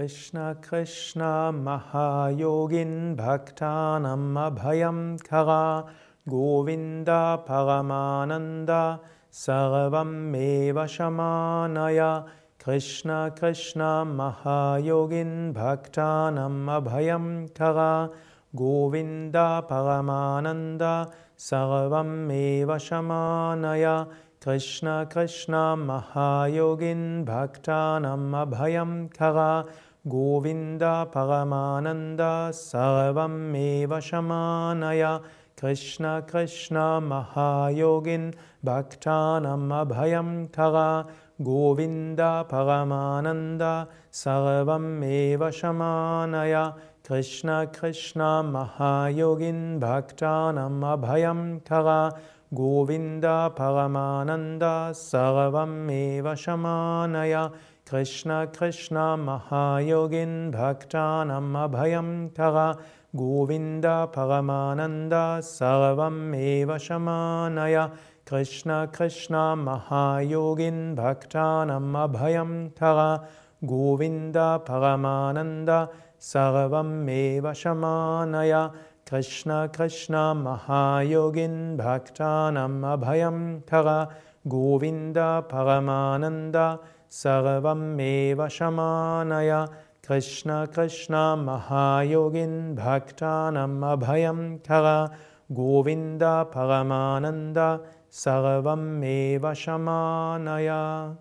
Krishna Krishna Mahayogin Bhaktanam Abhayam Kara Govinda Paramananda Sarvam Eva Shamanaya Krishna Krishna Mahayogin Bhaktanam Abhayam Kara Govinda Paramananda Sarvam Eva Shamanaya Krishna Krishna Mahayogin Bhaktanam Abhayam Kara Govinda Paramananda Sarvam Eva Shamanaya Krishna Krishna Mahayogin Bhaktanam Abhayam Kara Govinda Paramananda Sarvam Eva Shamanaya Krishna Krishna Mahayogin Bhaktanam Abhayam Kara Govinda Paramananda Sarvam Eva Shamanaya Krishna Krishna Mahayogin Bhaktanam Abhayam Kara Govinda Paramananda Sarvam Eva Shamanaya Krishna Krishna Mahayogin Bhaktanam Abhayam Kara Govinda Paramananda Sarvam Eva Shamanaya Krishna Krishna Mahayogin Bhaktanam Abhayam Kara Govinda Paramananda Sarvam Eva Shamanaya Krishna Krishna Mahayogin Bhaktanam Abhayam Kara Govinda Paramananda Sarvam Eva Shamanaya